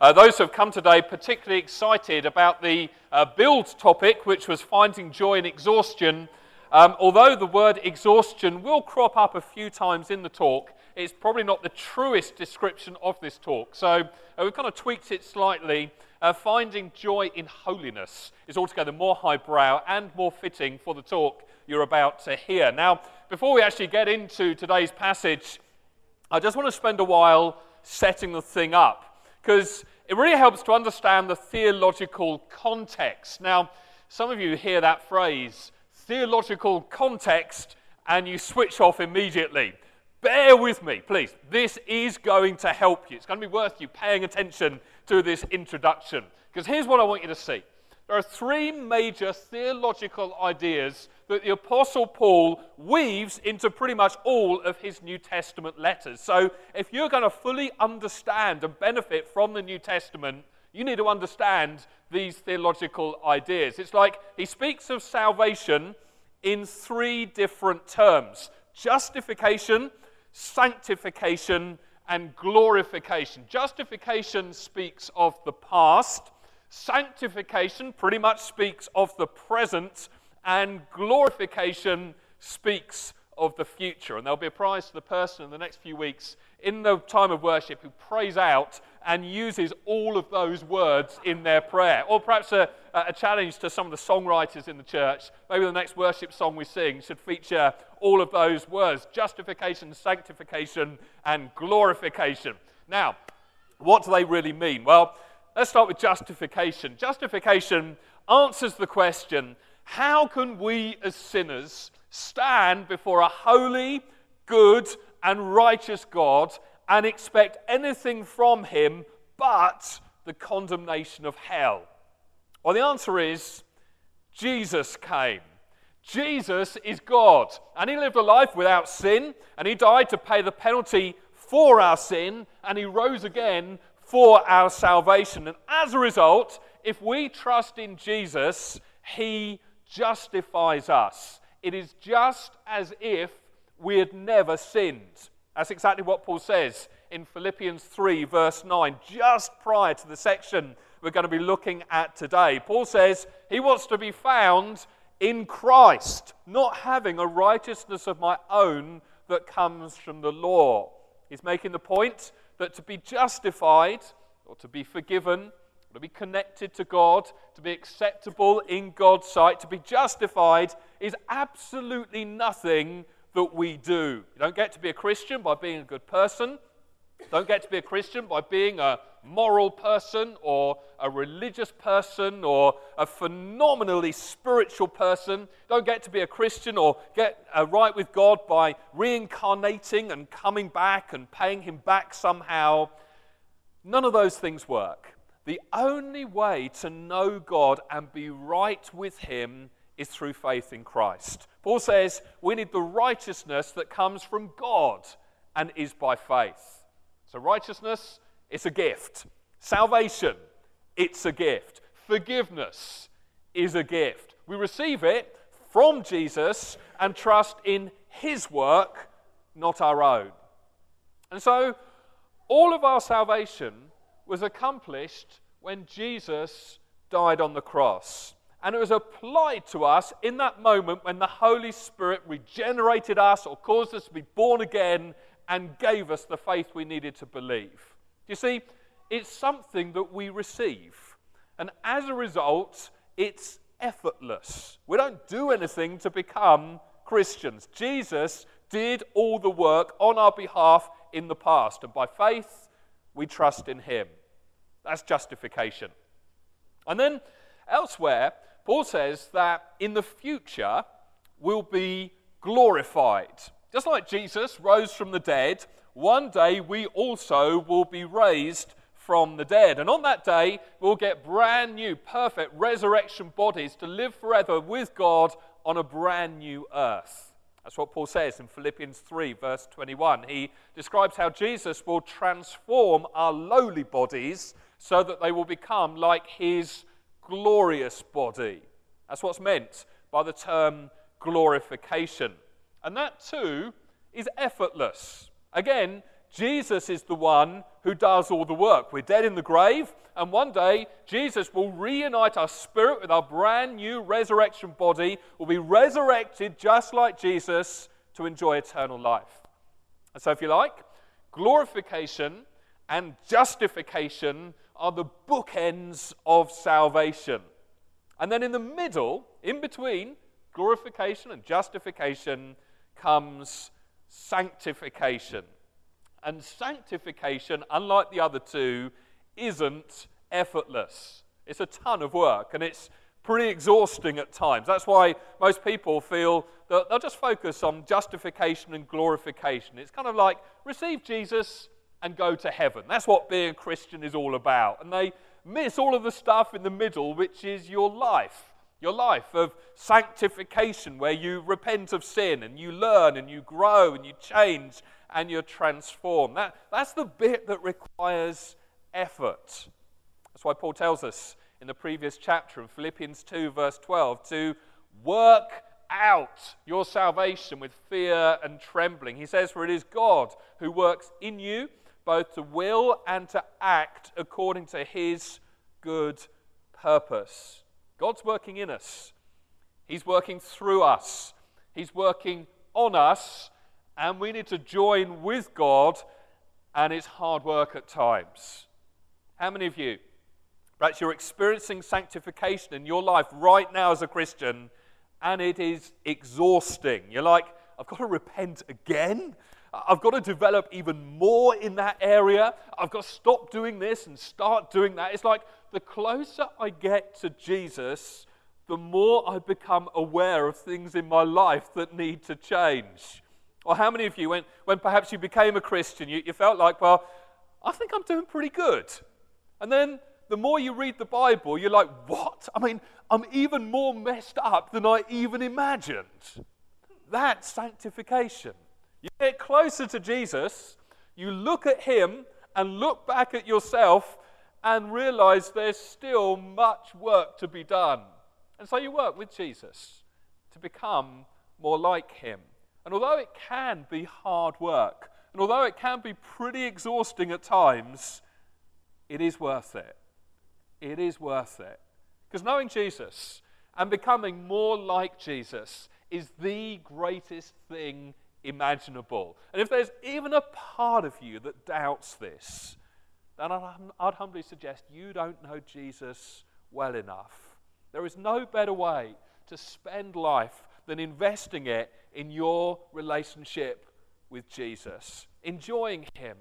uh, those who have come today particularly excited about the uh, billed topic, which was finding joy in exhaustion. Um, although the word exhaustion will crop up a few times in the talk, it's probably not the truest description of this talk. So uh, we've kind of tweaked it slightly. Uh, finding joy in holiness is altogether more highbrow and more fitting for the talk you're about to hear. Now, before we actually get into today's passage, I just want to spend a while setting the thing up because it really helps to understand the theological context. Now, some of you hear that phrase, theological context, and you switch off immediately. Bear with me, please. This is going to help you. It's going to be worth you paying attention to this introduction. Because here's what I want you to see there are three major theological ideas that the Apostle Paul weaves into pretty much all of his New Testament letters. So, if you're going to fully understand and benefit from the New Testament, you need to understand these theological ideas. It's like he speaks of salvation in three different terms justification, sanctification, and glorification. Justification speaks of the past, sanctification pretty much speaks of the present, and glorification speaks of the future. And there'll be a prize to the person in the next few weeks in the time of worship who prays out and uses all of those words in their prayer. Or perhaps a, a challenge to some of the songwriters in the church. Maybe the next worship song we sing should feature all of those words justification, sanctification, and glorification. Now, what do they really mean? Well, let's start with justification. Justification answers the question how can we as sinners stand before a holy, good, and righteous God and expect anything from him but the condemnation of hell? Well, the answer is Jesus came. Jesus is God, and he lived a life without sin, and he died to pay the penalty for our sin, and he rose again for our salvation. And as a result, if we trust in Jesus, he justifies us. It is just as if we had never sinned. That's exactly what Paul says in Philippians 3, verse 9, just prior to the section we're going to be looking at today. Paul says he wants to be found in Christ, not having a righteousness of my own that comes from the law. He's making the point that to be justified or to be forgiven, to be connected to God, to be acceptable in God's sight, to be justified is absolutely nothing that we do. You don't get to be a Christian by being a good person. You Don't get to be a Christian by being a moral person or a religious person or a phenomenally spiritual person. Don't get to be a Christian or get uh, right with God by reincarnating and coming back and paying Him back somehow. None of those things work. The only way to know God and be right with Him is through faith in Christ. Paul says we need the righteousness that comes from God and is by faith. So, righteousness, it's a gift. Salvation, it's a gift. Forgiveness is a gift. We receive it from Jesus and trust in his work, not our own. And so, all of our salvation was accomplished when Jesus died on the cross. And it was applied to us in that moment when the Holy Spirit regenerated us or caused us to be born again and gave us the faith we needed to believe. You see, it's something that we receive. And as a result, it's effortless. We don't do anything to become Christians. Jesus did all the work on our behalf in the past. And by faith, we trust in him. That's justification. And then elsewhere, Paul says that in the future, we'll be glorified. Just like Jesus rose from the dead, one day we also will be raised from the dead. And on that day, we'll get brand new, perfect resurrection bodies to live forever with God on a brand new earth. That's what Paul says in Philippians 3, verse 21. He describes how Jesus will transform our lowly bodies so that they will become like his glorious body. That's what's meant by the term glorification. And that too is effortless. Again, Jesus is the one who does all the work. We're dead in the grave, and one day Jesus will reunite our spirit with our brand new resurrection body, will be resurrected just like Jesus to enjoy eternal life. And so, if you like, glorification and justification are the bookends of salvation. And then in the middle, in between glorification and justification, comes sanctification. And sanctification, unlike the other two, isn't effortless. It's a ton of work and it's pretty exhausting at times. That's why most people feel that they'll just focus on justification and glorification. It's kind of like receive Jesus and go to heaven. That's what being a Christian is all about. And they miss all of the stuff in the middle, which is your life. Your life of sanctification, where you repent of sin and you learn and you grow and you change and you're transformed. That, that's the bit that requires effort. That's why Paul tells us in the previous chapter in Philippians 2, verse 12, to work out your salvation with fear and trembling. He says, For it is God who works in you both to will and to act according to his good purpose. God's working in us, He's working through us, He's working on us and we need to join with God, and it's hard work at times. How many of you, perhaps you're experiencing sanctification in your life right now as a Christian, and it is exhausting? You're like, I've got to repent again. I've got to develop even more in that area. I've got to stop doing this and start doing that. It's like the closer I get to Jesus, the more I become aware of things in my life that need to change. Or how many of you, when, when perhaps you became a Christian, you, you felt like, well, I think I'm doing pretty good. And then the more you read the Bible, you're like, what? I mean, I'm even more messed up than I even imagined. That's sanctification. You get closer to Jesus, you look at him and look back at yourself and realize there's still much work to be done. And so you work with Jesus to become more like him. And although it can be hard work, and although it can be pretty exhausting at times, it is worth it. It is worth it. Because knowing Jesus and becoming more like Jesus is the greatest thing imaginable. And if there's even a part of you that doubts this, then I'd, I'd humbly suggest you don't know Jesus well enough. There is no better way to spend life than investing it in your relationship with Jesus, enjoying Him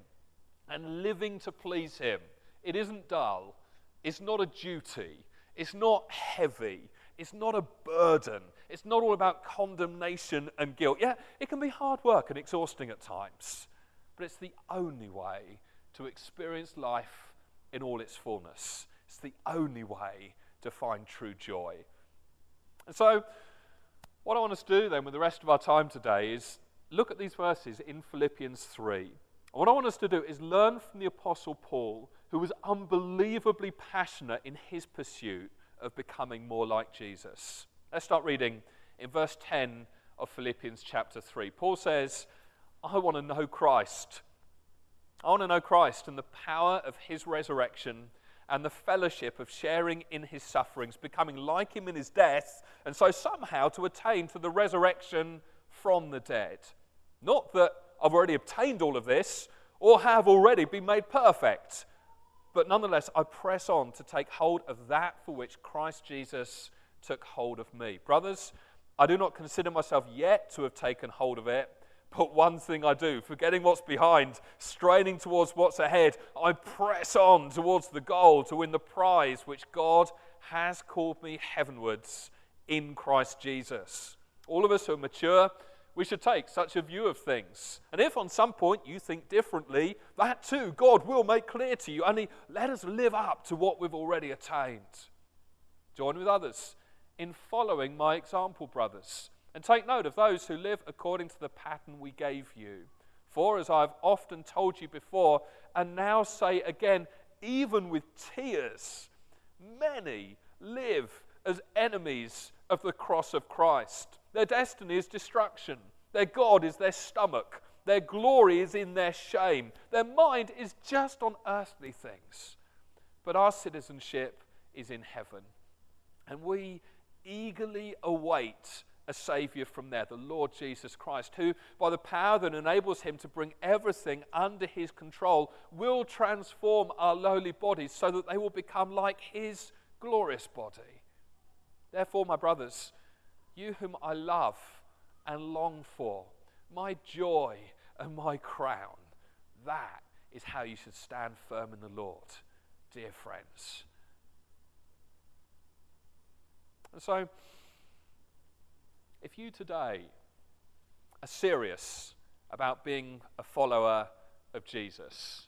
and living to please Him. It isn't dull, it's not a duty, it's not heavy, it's not a burden, it's not all about condemnation and guilt. Yeah, it can be hard work and exhausting at times, but it's the only way to experience life in all its fullness. It's the only way to find true joy. And so, what I want us to do then with the rest of our time today is look at these verses in Philippians 3. And what I want us to do is learn from the Apostle Paul, who was unbelievably passionate in his pursuit of becoming more like Jesus. Let's start reading in verse 10 of Philippians chapter 3. Paul says, I want to know Christ. I want to know Christ and the power of his resurrection and the fellowship of sharing in his sufferings, becoming like him in his death, and so somehow to attain to the resurrection from the dead. Not that I've already obtained all of this or have already been made perfect, but nonetheless, I press on to take hold of that for which Christ Jesus took hold of me. Brothers, I do not consider myself yet to have taken hold of it but one thing I do, forgetting what's behind, straining towards what's ahead, I press on towards the goal to win the prize which God has called me heavenwards in Christ Jesus. All of us who are mature, we should take such a view of things. And if on some point you think differently, that too God will make clear to you. Only let us live up to what we've already attained. Join with others in following my example, brothers. And take note of those who live according to the pattern we gave you. For, as I've often told you before, and now say again, even with tears, many live as enemies of the cross of Christ. Their destiny is destruction, their God is their stomach, Their glory is in their shame. Their mind is just on earthly things. But our citizenship is in heaven. And we eagerly await a Savior from there, the Lord Jesus Christ, who, by the power that enables him to bring everything under his control, will transform our lowly bodies so that they will become like his glorious body. Therefore, my brothers, you whom I love and long for, my joy and my crown, that is how you should stand firm in the Lord, dear friends. And so, if you today are serious about being a follower of Jesus,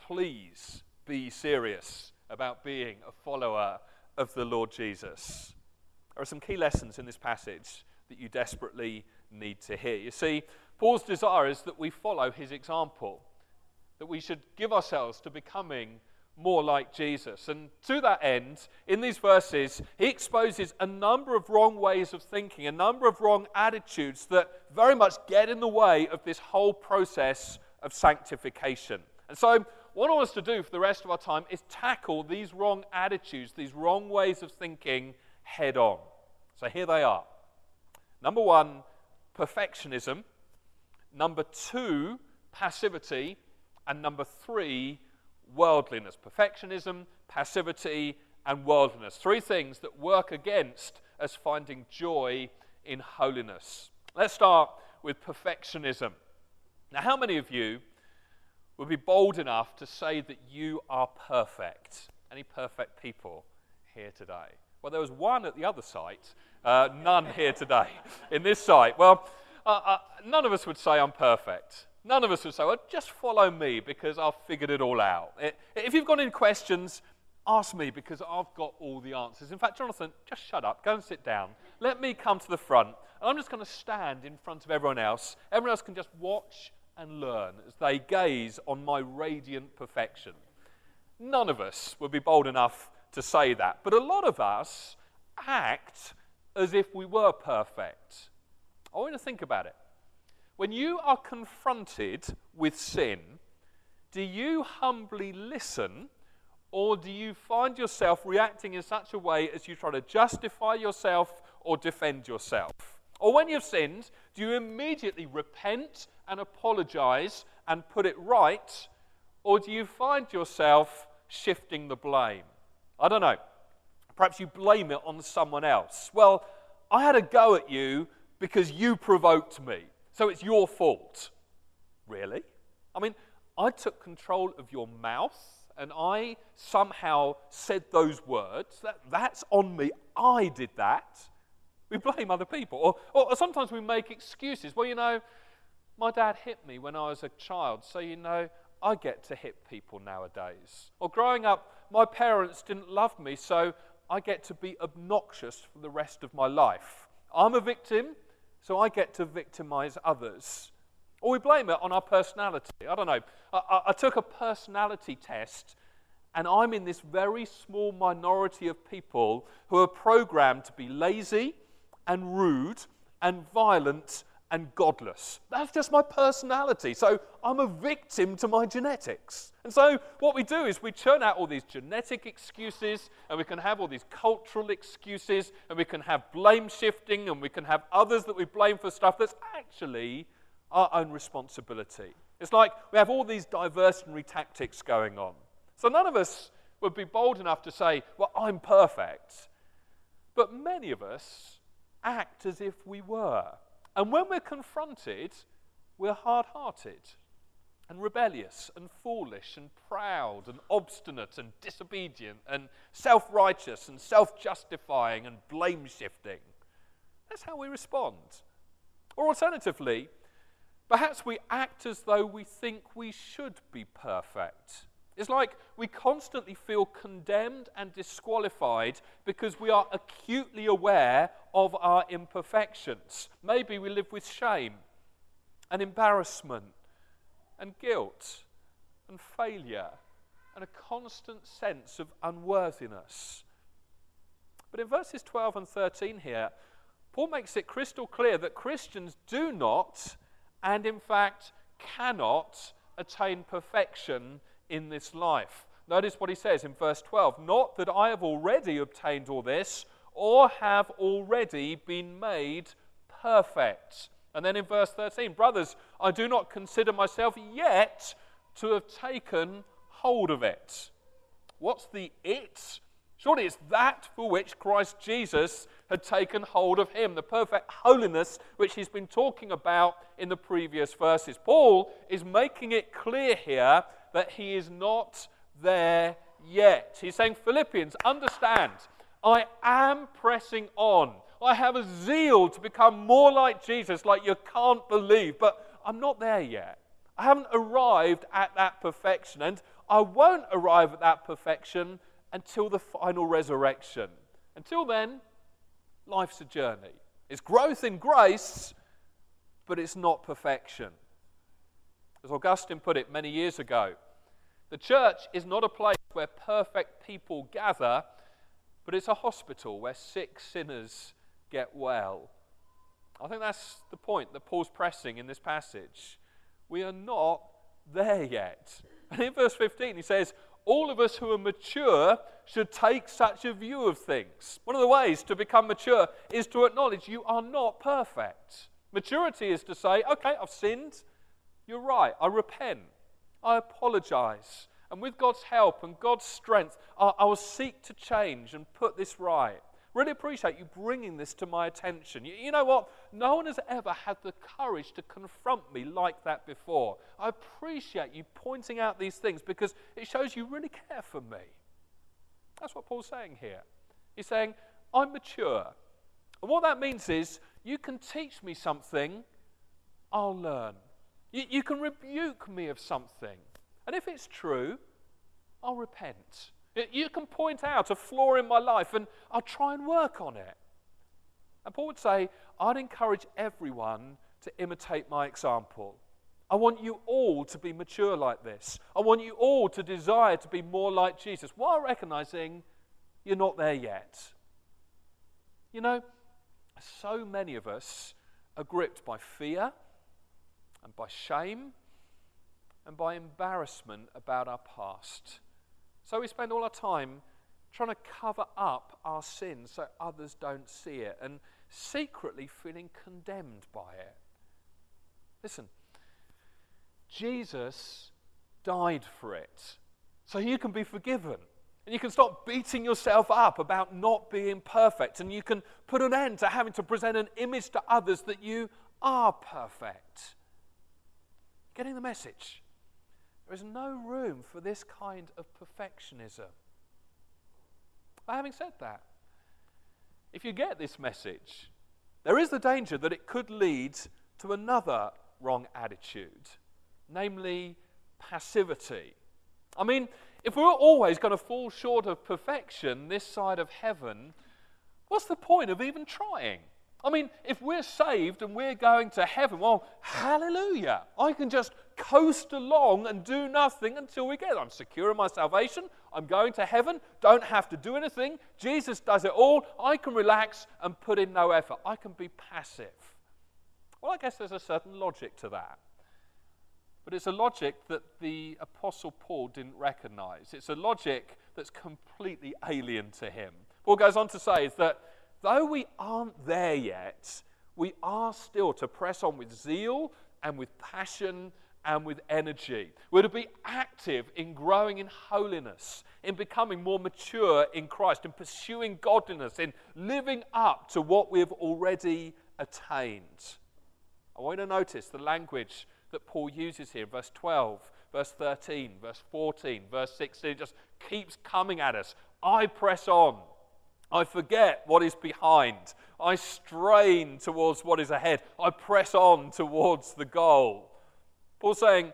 please be serious about being a follower of the Lord Jesus. There are some key lessons in this passage that you desperately need to hear. You see, Paul's desire is that we follow his example, that we should give ourselves to becoming more like Jesus. And to that end, in these verses, he exposes a number of wrong ways of thinking, a number of wrong attitudes that very much get in the way of this whole process of sanctification. And so, what I want us to do for the rest of our time is tackle these wrong attitudes, these wrong ways of thinking head on. So, here they are. Number one, perfectionism. Number two, passivity. And number three, worldliness perfectionism, passivity, and worldliness. Three things that work against us finding joy in holiness. Let's start with perfectionism. Now, how many of you would be bold enough to say that you are perfect? Any perfect people here today? Well, there was one at the other site, uh, none here today in this site. Well, uh, uh, none of us would say I'm perfect. None of us would say, well, just follow me because I've figured it all out. If you've got any questions, ask me because I've got all the answers. In fact, Jonathan, just shut up. Go and sit down. Let me come to the front. And I'm just going to stand in front of everyone else. Everyone else can just watch and learn as they gaze on my radiant perfection. None of us would be bold enough to say that. But a lot of us act as if we were perfect. I want you to think about it. When you are confronted with sin, do you humbly listen or do you find yourself reacting in such a way as you try to justify yourself or defend yourself? Or when you've sinned, do you immediately repent and apologize and put it right? Or do you find yourself shifting the blame? I don't know. Perhaps you blame it on someone else. Well, I had a go at you because you provoked me. So it's your fault. Really? I mean, I took control of your mouth and I somehow said those words. That, that's on me. I did that. We blame other people. Or, or sometimes we make excuses. Well, you know, my dad hit me when I was a child, so you know, I get to hit people nowadays. Or growing up, my parents didn't love me, so I get to be obnoxious for the rest of my life. I'm a victim, so I get to victimize others. Or we blame it on our personality. I don't know. I, I, I took a personality test, and I'm in this very small minority of people who are programmed to be lazy and rude and violent and godless. That's just my personality. So I'm a victim to my genetics. And so what we do is we churn out all these genetic excuses, and we can have all these cultural excuses, and we can have blame shifting, and we can have others that we blame for stuff that's actually our own responsibility. It's like we have all these diversionary tactics going on. So none of us would be bold enough to say, Well, I'm perfect. But many of us act as if we were. And when we're confronted, we're hard hearted and rebellious and foolish and proud and obstinate and disobedient and self righteous and self justifying and blame shifting. That's how we respond. Or alternatively, perhaps we act as though we think we should be perfect. It's like we constantly feel condemned and disqualified because we are acutely aware of our imperfections. Maybe we live with shame and embarrassment and guilt and failure and a constant sense of unworthiness. But in verses 12 and 13 here, Paul makes it crystal clear that Christians do not and in fact cannot attain perfection in this life. Notice what he says in verse 12 Not that I have already obtained all this or have already been made perfect. And then in verse 13, brothers, I do not consider myself yet to have taken hold of it. What's the it? Surely it's that for which Christ Jesus had taken hold of him, the perfect holiness which he's been talking about in the previous verses. Paul is making it clear here that he is not there yet. He's saying, Philippians, understand, I am pressing on. I have a zeal to become more like Jesus, like you can't believe, but I'm not there yet. I haven't arrived at that perfection, and I won't arrive at that perfection until the final resurrection. Until then, life's a journey. It's growth in grace, but it's not perfection. As Augustine put it many years ago, the church is not a place where perfect people gather, but it's a hospital where sick sinners get well. I think that's the point that Paul's pressing in this passage. We are not there yet. And in verse 15, he says, All of us who are mature should take such a view of things. One of the ways to become mature is to acknowledge you are not perfect. Maturity is to say, Okay, I've sinned. You're right. I repent. I apologize. And with God's help and God's strength, I, I will seek to change and put this right. Really appreciate you bringing this to my attention. You, you, know what? No one has ever had the courage to confront me like that before. I appreciate you pointing out these things because it shows you really care for me. That's what Paul's saying here. He's saying, I'm mature. And what that means is, you can teach me something, I'll learn. You, you can rebuke me of something. And if it's true, I'll repent. You can point out a flaw in my life and I'll try and work on it. And Paul would say, I'd encourage everyone to imitate my example. I want you all to be mature like this. I want you all to desire to be more like Jesus while recognizing you're not there yet. You know, so many of us are gripped by fear and by shame and by embarrassment about our past. So we spend all our time trying to cover up our sins so others don't see it and secretly feeling condemned by it. Listen, Jesus died for it so you can be forgiven. And you can stop beating yourself up about not being perfect. And you can put an end to having to present an image to others that you are perfect. Getting the message? There is no room for this kind of perfectionism. But having said that, if you get this message, there is the danger that it could lead to another wrong attitude, namely passivity. I mean, if we're always going to fall short of perfection this side of heaven, what's the point of even trying? I mean, if we're saved and we're going to heaven, well, hallelujah. I can just coast along and do nothing until we get there. I'm secure in my salvation. I'm going to heaven. Don't have to do anything. Jesus does it all. I can relax and put in no effort. I can be passive. Well, I guess there's a certain logic to that. But it's a logic that the Apostle Paul didn't recognize. It's a logic that's completely alien to him. Paul goes on to say is that though we aren't there yet, we are still to press on with zeal and with passion and with energy. We're to be active in growing in holiness, in becoming more mature in Christ, in pursuing godliness, in living up to what we've already attained. I want you to notice the language that Paul uses here, verse 12, verse 13, verse 14, verse 16. It just keeps coming at us. I press on. I forget what is behind. I strain towards what is ahead. I press on towards the goal. Paul's saying,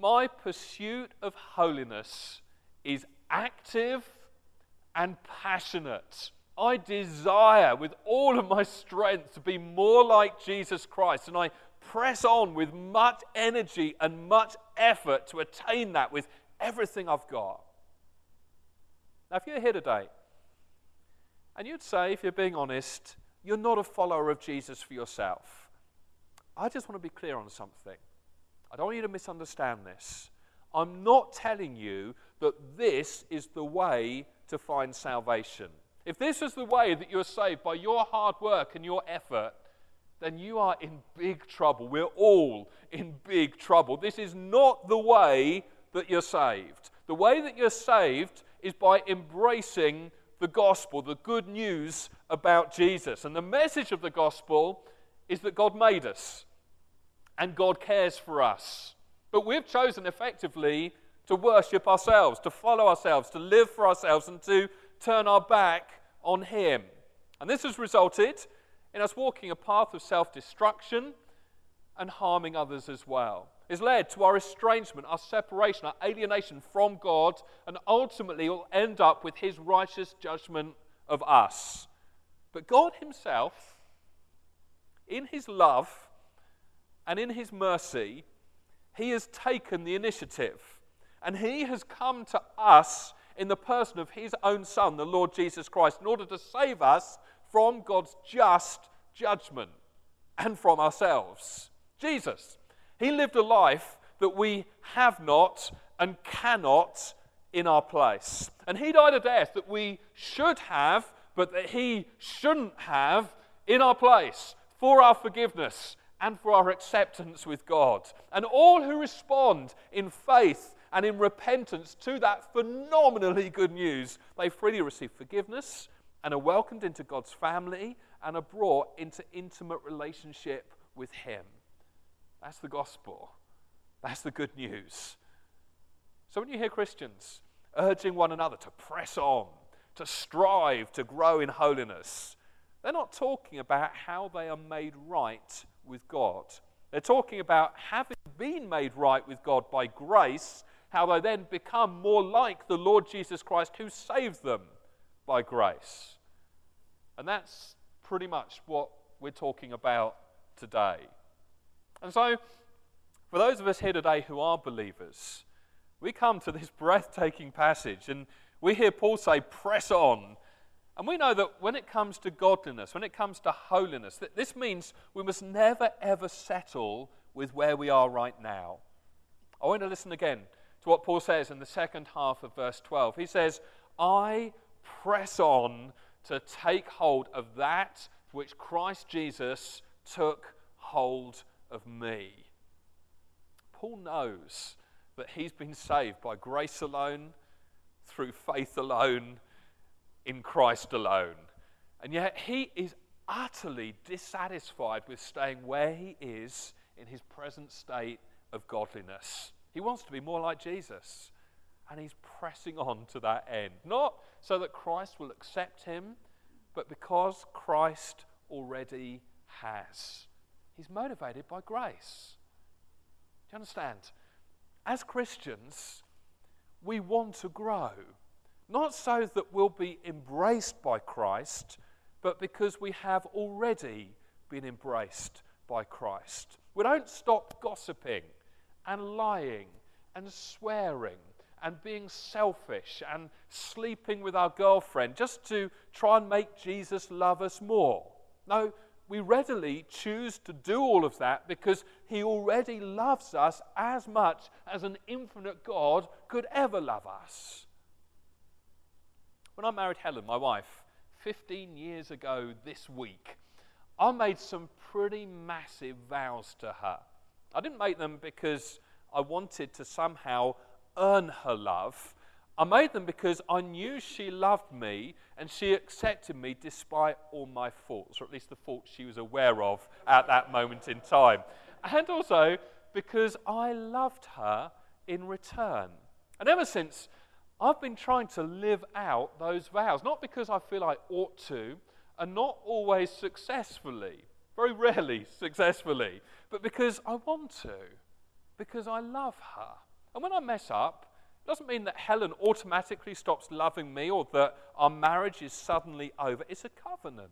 My pursuit of holiness is active and passionate. I desire with all of my strength to be more like Jesus Christ, and I press on with much energy and much effort to attain that with everything I've got. Now, if you're here today and you'd say, if you're being honest, you're not a follower of Jesus for yourself. I just want to be clear on something. I don't want you to misunderstand this. I'm not telling you that this is the way to find salvation. If this is the way that you're saved by your hard work and your effort, then you are in big trouble. We're all in big trouble. This is not the way that you're saved. The way that you're saved is by embracing the gospel, the good news about Jesus. And the message of the gospel is that God made us and God cares for us. But we've chosen effectively to worship ourselves, to follow ourselves, to live for ourselves, and to turn our back on Him. And this has resulted in us walking a path of self destruction and harming others as well. It's led to our estrangement, our separation, our alienation from God, and ultimately will end up with His righteous judgment of us. But God Himself, in His love and in His mercy, He has taken the initiative. And He has come to us in the person of His own Son, the Lord Jesus Christ, in order to save us from God's just judgment and from ourselves. Jesus, he lived a life that we have not and cannot in our place. And he died a death that we should have, but that he shouldn't have in our place for our forgiveness and for our acceptance with God. And all who respond in faith and in repentance to that phenomenally good news, they freely receive forgiveness and are welcomed into God's family and are brought into intimate relationship with Him. That's the gospel. That's the good news. So when you hear Christians urging one another to press on, to strive to grow in holiness, they're not talking about how they are made right with God. They're talking about having been made right with God by grace, how they then become more like the Lord Jesus Christ who saved them by grace. And that's pretty much what we're talking about today. And so, for those of us here today who are believers, we come to this breathtaking passage and we hear Paul say, press on. And we know that when it comes to godliness, when it comes to holiness, that this means we must never ever settle with where we are right now. I want to listen again to what Paul says in the second half of verse 12. He says, I press on to take hold of that which Christ Jesus took hold of me. Paul knows that he's been saved by grace alone, through faith alone, in Christ alone. And yet he is utterly dissatisfied with staying where he is in his present state of godliness. He wants to be more like Jesus. And he's pressing on to that end. Not so that Christ will accept him, but because Christ already has. He's motivated by grace. Do you understand? As Christians, we want to grow, not so that we'll be embraced by Christ, but because we have already been embraced by Christ. We don't stop gossiping and lying and swearing and being selfish and sleeping with our girlfriend just to try and make Jesus love us more. No, we readily choose to do all of that because He already loves us as much as an infinite God could ever love us. When I married Helen, my wife, 15 years ago this week, I made some pretty massive vows to her. I didn't make them because I wanted to somehow earn her love. I made them because I knew she loved me and she accepted me despite all my faults, or at least the faults she was aware of at that moment in time. And also because I loved her in return. And ever since, I've been trying to live out those vows, not because I feel I ought to, and not always successfully, very rarely successfully, but because I want to, because I love her. And when I mess up, doesn't mean that Helen automatically stops loving me or that our marriage is suddenly over. It's a covenant,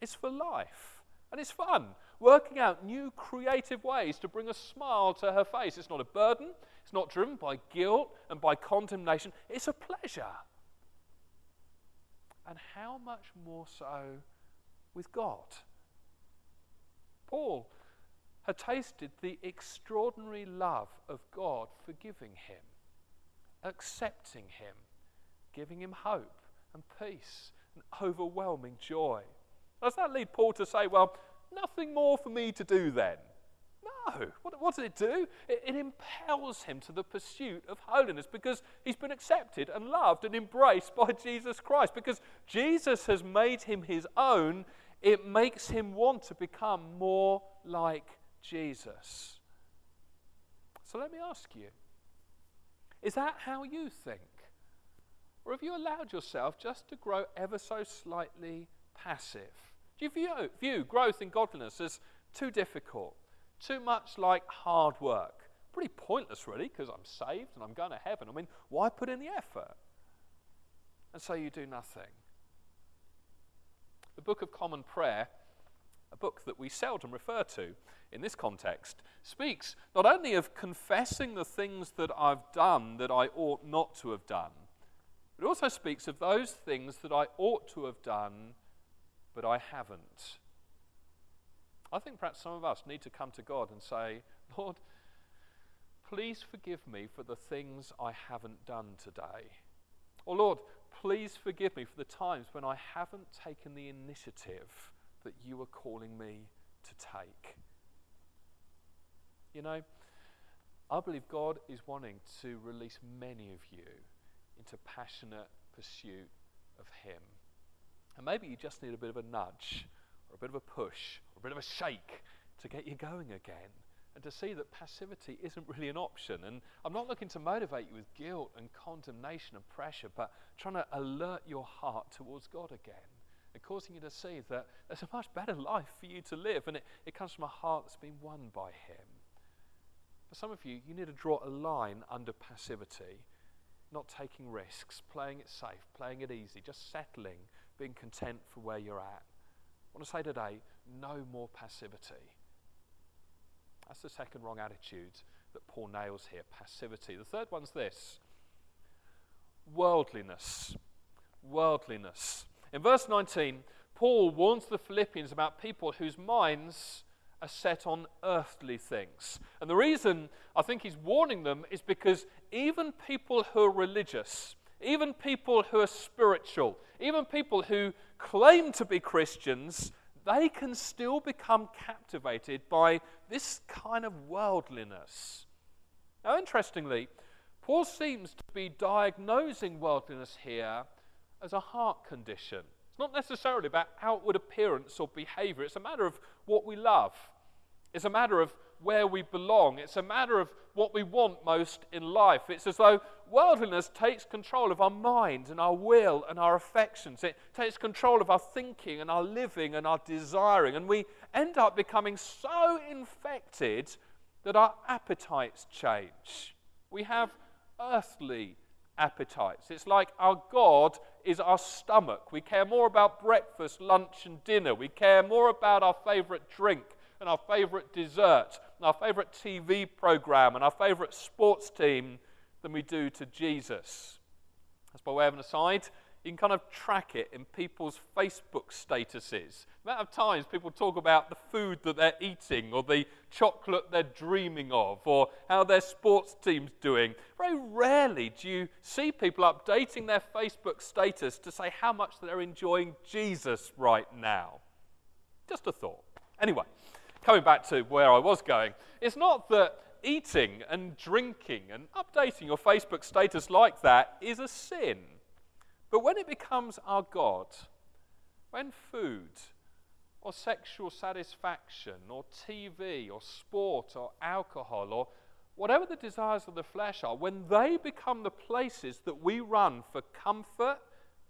it's for life. And it's fun working out new creative ways to bring a smile to her face. It's not a burden, it's not driven by guilt and by condemnation, it's a pleasure. And how much more so with God? Paul had tasted the extraordinary love of God forgiving him, accepting him, giving him hope and peace and overwhelming joy. Does that lead Paul to say, well, nothing more for me to do then? No. What, what does it do? It, it impels him to the pursuit of holiness because he's been accepted and loved and embraced by Jesus Christ. Because Jesus has made him his own, it makes him want to become more like Jesus. So let me ask you is that how you think? Or have you allowed yourself just to grow ever so slightly passive? Do you view, view growth in godliness as too difficult, too much like hard work? Pretty pointless, really, because I'm saved and I'm going to heaven. I mean, why put in the effort? And so you do nothing. The Book of Common Prayer, a book that we seldom refer to in this context, speaks not only of confessing the things that I've done that I ought not to have done, it also speaks of those things that I ought to have done, but I haven't. I think perhaps some of us need to come to God and say, Lord, please forgive me for the things I haven't done today. Or, Lord, please forgive me for the times when I haven't taken the initiative that you are calling me to take. You know, I believe God is wanting to release many of you into passionate pursuit of Him. And maybe you just need a bit of a nudge, or a bit of a push, or a bit of a shake to get you going again. And to see that passivity isn't really an option. And I'm not looking to motivate you with guilt and condemnation and pressure, but trying to alert your heart towards God again and causing you to see that there's a much better life for you to live. And it, it comes from a heart that's been won by Him. For some of you, you need to draw a line under passivity not taking risks, playing it safe, playing it easy, just settling, being content for where you're at. I want to say today no more passivity. That's the second wrong attitude that Paul nails here passivity. The third one's this worldliness. Worldliness. In verse 19, Paul warns the Philippians about people whose minds are set on earthly things. And the reason I think he's warning them is because even people who are religious, even people who are spiritual, even people who claim to be Christians, they can still become captivated by this kind of worldliness. Now, interestingly, Paul seems to be diagnosing worldliness here as a heart condition. It's not necessarily about outward appearance or behavior, it's a matter of what we love. It's a matter of where we belong. It's a matter of what we want most in life. It's as though worldliness takes control of our mind and our will and our affections. It takes control of our thinking and our living and our desiring. And we end up becoming so infected that our appetites change. We have earthly appetites. It's like our God is our stomach. We care more about breakfast, lunch, and dinner. We care more about our favorite drink and our favorite dessert and our favorite TV program and our favorite sports team than we do to Jesus. That's by way of an aside. You can kind of track it in people's Facebook statuses. The amount of times people talk about the food that they're eating or the chocolate they're dreaming of or how their sports team's doing. Very rarely do you see people updating their Facebook status to say how much they're enjoying Jesus right now. Just a thought. Anyway, coming back to where I was going, it's not that eating and drinking and updating your Facebook status like that is a sin. But when it becomes our God, when food or sexual satisfaction or TV or sport or alcohol or whatever the desires of the flesh are, when they become the places that we run for comfort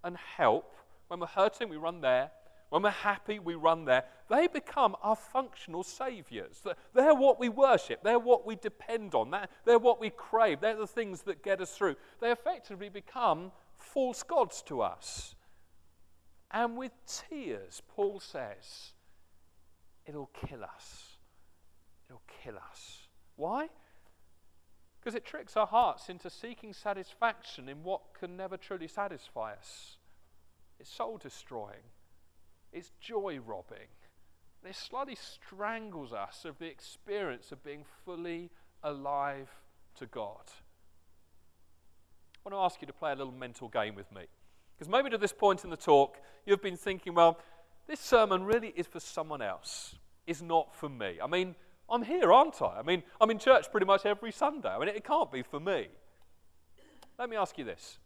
and help, when we're hurting, we run there. When we're happy, we run there. They become our functional saviors. They're what we worship. They're what we depend on. They're what we crave. They're the things that get us through. They effectively become false gods to us. And with tears, Paul says, it'll kill us. It'll kill us. Why? Because it tricks our hearts into seeking satisfaction in what can never truly satisfy us. It's soul destroying. It's joy robbing. And it slightly strangles us of the experience of being fully alive to God. I want to ask you to play a little mental game with me. Because maybe to this point in the talk, you've been thinking, well, this sermon really is for someone else, is not for me. I mean, I'm here, aren't I? I mean, I'm in church pretty much every Sunday. I mean, it can't be for me. Let me ask you this.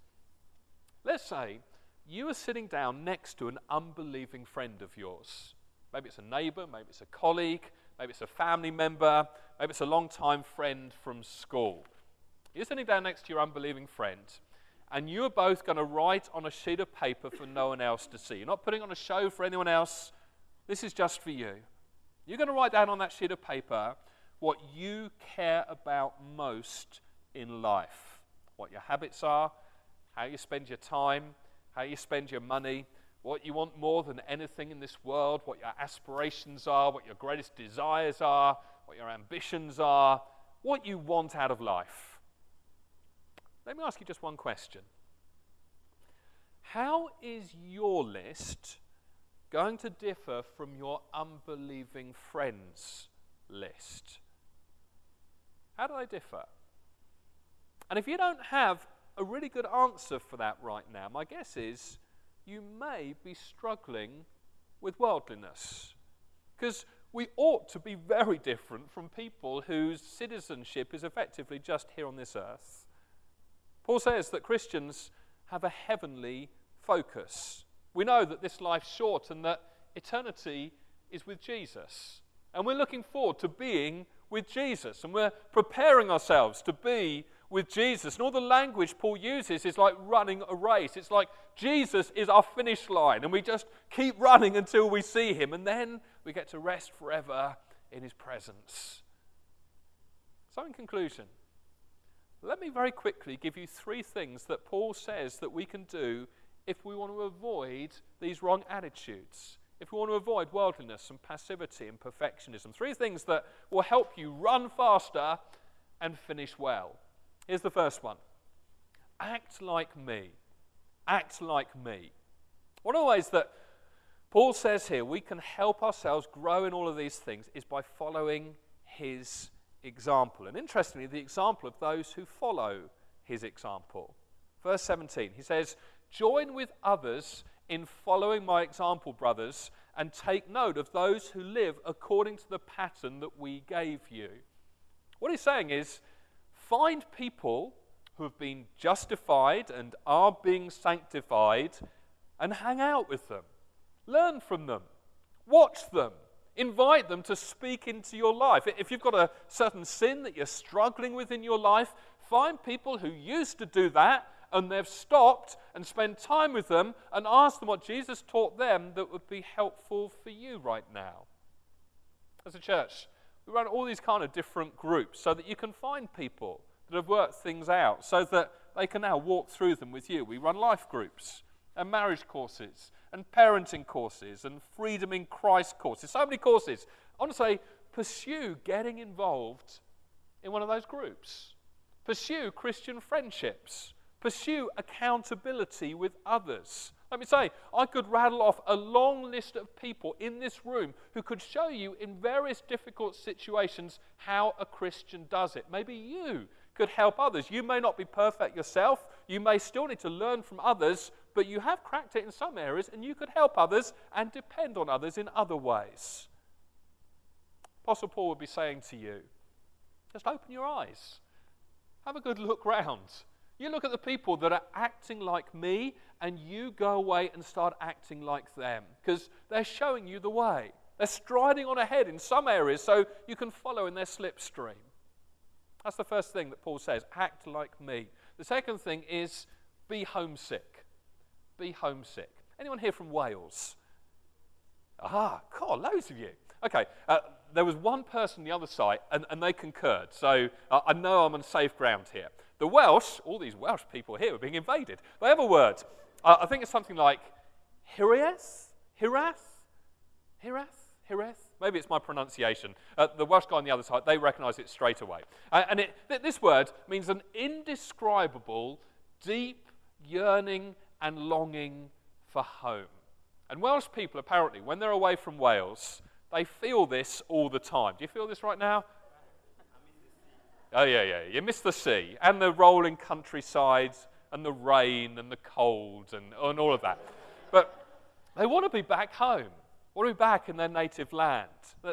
Let's say you are sitting down next to an unbelieving friend of yours. Maybe it's a neighbor, maybe it's a colleague, maybe it's a family member, maybe it's a long-time friend from school. You're sitting down next to your unbelieving friend, and you are both going to write on a sheet of paper for no one else to see. You're not putting on a show for anyone else. This is just for you. You're going to write down on that sheet of paper what you care about most in life, what your habits are, how you spend your time, how you spend your money, what you want more than anything in this world, what your aspirations are, what your greatest desires are, what your ambitions are, what you want out of life. Let me ask you just one question. How is your list going to differ from your unbelieving friends' list? How do they differ? And if you don't have a really good answer for that right now, my guess is you may be struggling with worldliness. Because we ought to be very different from people whose citizenship is effectively just here on this earth. Paul says that Christians have a heavenly focus. We know that this life's short and that eternity is with Jesus. And we're looking forward to being with Jesus. And we're preparing ourselves to be with Jesus. And all the language Paul uses is like running a race. It's like Jesus is our finish line. And we just keep running until we see him. And then we get to rest forever in his presence. So, in conclusion, let me very quickly give you three things that Paul says that we can do if we want to avoid these wrong attitudes, if we want to avoid worldliness and passivity and perfectionism. Three things that will help you run faster and finish well. Here's the first one act like me. Act like me. One of the ways that Paul says here we can help ourselves grow in all of these things is by following his example. And interestingly, the example of those who follow his example. Verse 17, he says, Join with others in following my example, brothers, and take note of those who live according to the pattern that we gave you. What he's saying is, find people who have been justified and are being sanctified and hang out with them. Learn from them. Watch them. Invite them to speak into your life. If you've got a certain sin that you're struggling with in your life, find people who used to do that and they've stopped and spend time with them and ask them what Jesus taught them that would be helpful for you right now. As a church, we run all these kind of different groups so that you can find people that have worked things out so that they can now walk through them with you. We run life groups and marriage courses and parenting courses and freedom in Christ courses. So many courses. I want to say, pursue getting involved in one of those groups. Pursue Christian friendships. Pursue accountability with others. Let me say, I could rattle off a long list of people in this room who could show you in various difficult situations how a Christian does it. Maybe you could help others. You may not be perfect yourself. You may still need to learn from others, but you have cracked it in some areas and you could help others and depend on others in other ways. Apostle Paul would be saying to you, just open your eyes. Have a good look round. You look at the people that are acting like me, and you go away and start acting like them because they're showing you the way. They're striding on ahead in some areas so you can follow in their slipstream. That's the first thing that Paul says act like me. The second thing is be homesick be homesick. Anyone here from Wales? Ah, God, loads of you. Okay, uh, there was one person on the other side, and, and they concurred. So uh, I know I'm on safe ground here. The Welsh, all these Welsh people here are being invaded. They have a word. Uh, I think it's something like Hiraeth? Hiraeth? Hiraeth? Hiraeth? Maybe it's my pronunciation. Uh, the Welsh guy on the other side, they recognize it straight away. Uh, and it, th- this word means an indescribable, deep yearning and longing for home. And Welsh people, apparently, when they're away from Wales, they feel this all the time. Do you feel this right now? Oh, yeah, yeah. You miss the sea and the rolling countrysides and the rain and the cold and, and all of that. But they want to be back home, want to be back in their native land.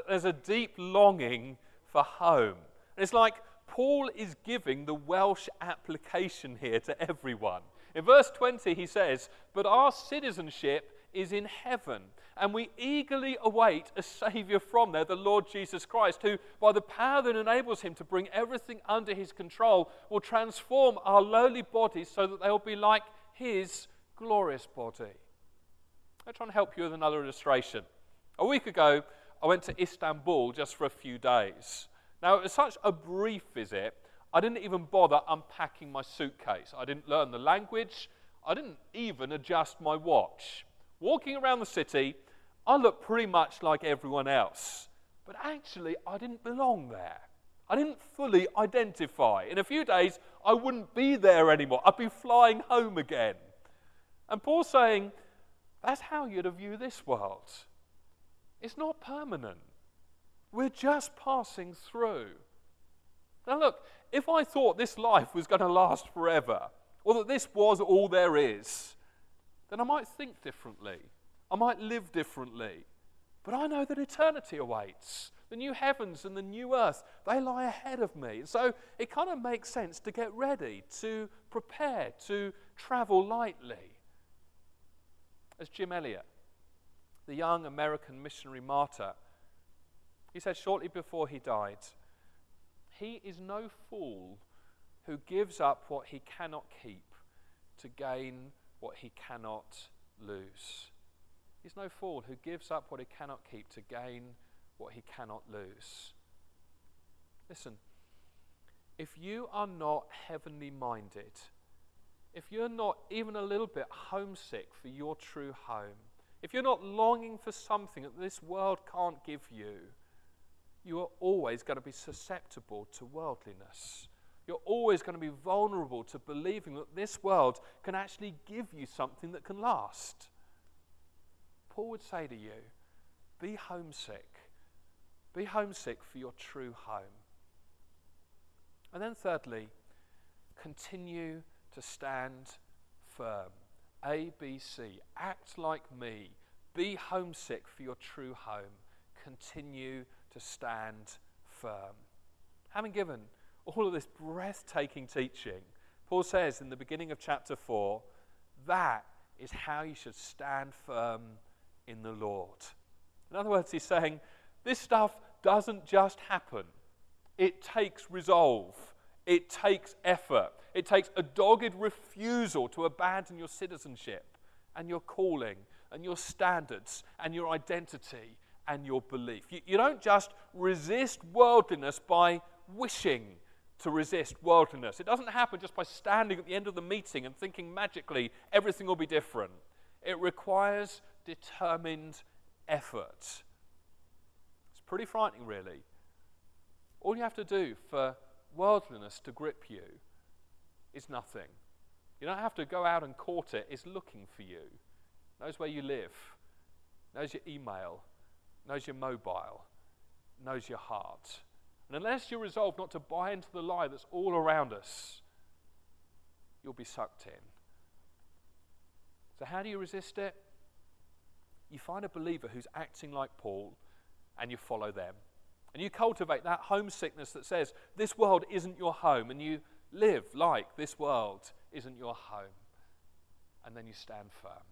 There's a deep longing for home. And it's like Paul is giving the Welsh application here to everyone. In verse 20, he says, But our citizenship is in heaven, and we eagerly await a Saviour from there, the Lord Jesus Christ, who, by the power that enables him to bring everything under his control, will transform our lowly bodies so that they will be like his glorious body. I'll try and help you with another illustration. A week ago, I went to Istanbul just for a few days. Now, it was such a brief visit, I didn't even bother unpacking my suitcase. I didn't learn the language. I didn't even adjust my watch. Walking around the city, I looked pretty much like everyone else. But actually, I didn't belong there. I didn't fully identify. In a few days, I wouldn't be there anymore. I'd be flying home again. And Paul's saying, that's how to view this world. It's not permanent. We're just passing through. Now, look, if I thought this life was going to last forever, or that this was all there is, then I might think differently. I might live differently. But I know that eternity awaits. The new heavens and the new earth, they lie ahead of me. So it kind of makes sense to get ready, to prepare, to travel lightly. As Jim Elliot, the young American missionary martyr, he said shortly before he died, He is no fool who gives up what he cannot keep to gain what he cannot lose. He's no fool who gives up what he cannot keep to gain what he cannot lose. Listen, if you are not heavenly minded, if you're not even a little bit homesick for your true home, if you're not longing for something that this world can't give you, you are always going to be susceptible to worldliness. You're always going to be vulnerable to believing that this world can actually give you something that can last. Paul would say to you, be homesick. Be homesick for your true home. And then, thirdly, continue to stand firm. A, B, C. Act like me. Be homesick for your true home. Continue to stand firm. Having given all of this breathtaking teaching, Paul says in the beginning of chapter 4 that is how you should stand firm in the Lord. In other words, he's saying this stuff doesn't just happen, it takes resolve, it takes effort, it takes a dogged refusal to abandon your citizenship and your calling and your standards and your identity and your belief. You, you don't just resist worldliness by wishing to resist worldliness. It doesn't happen just by standing at the end of the meeting and thinking magically everything will be different. It requires determined effort. It's pretty frightening, really. All you have to do for worldliness to grip you is nothing. You don't have to go out and court it, it's looking for you. Knows where you live, knows your email, knows your mobile, knows your heart. And unless you're resolved not to buy into the lie that's all around us, you'll be sucked in. So, how do you resist it? You find a believer who's acting like Paul and you follow them. And you cultivate that homesickness that says, This world isn't your home, and you live like this world isn't your home. And then you stand firm.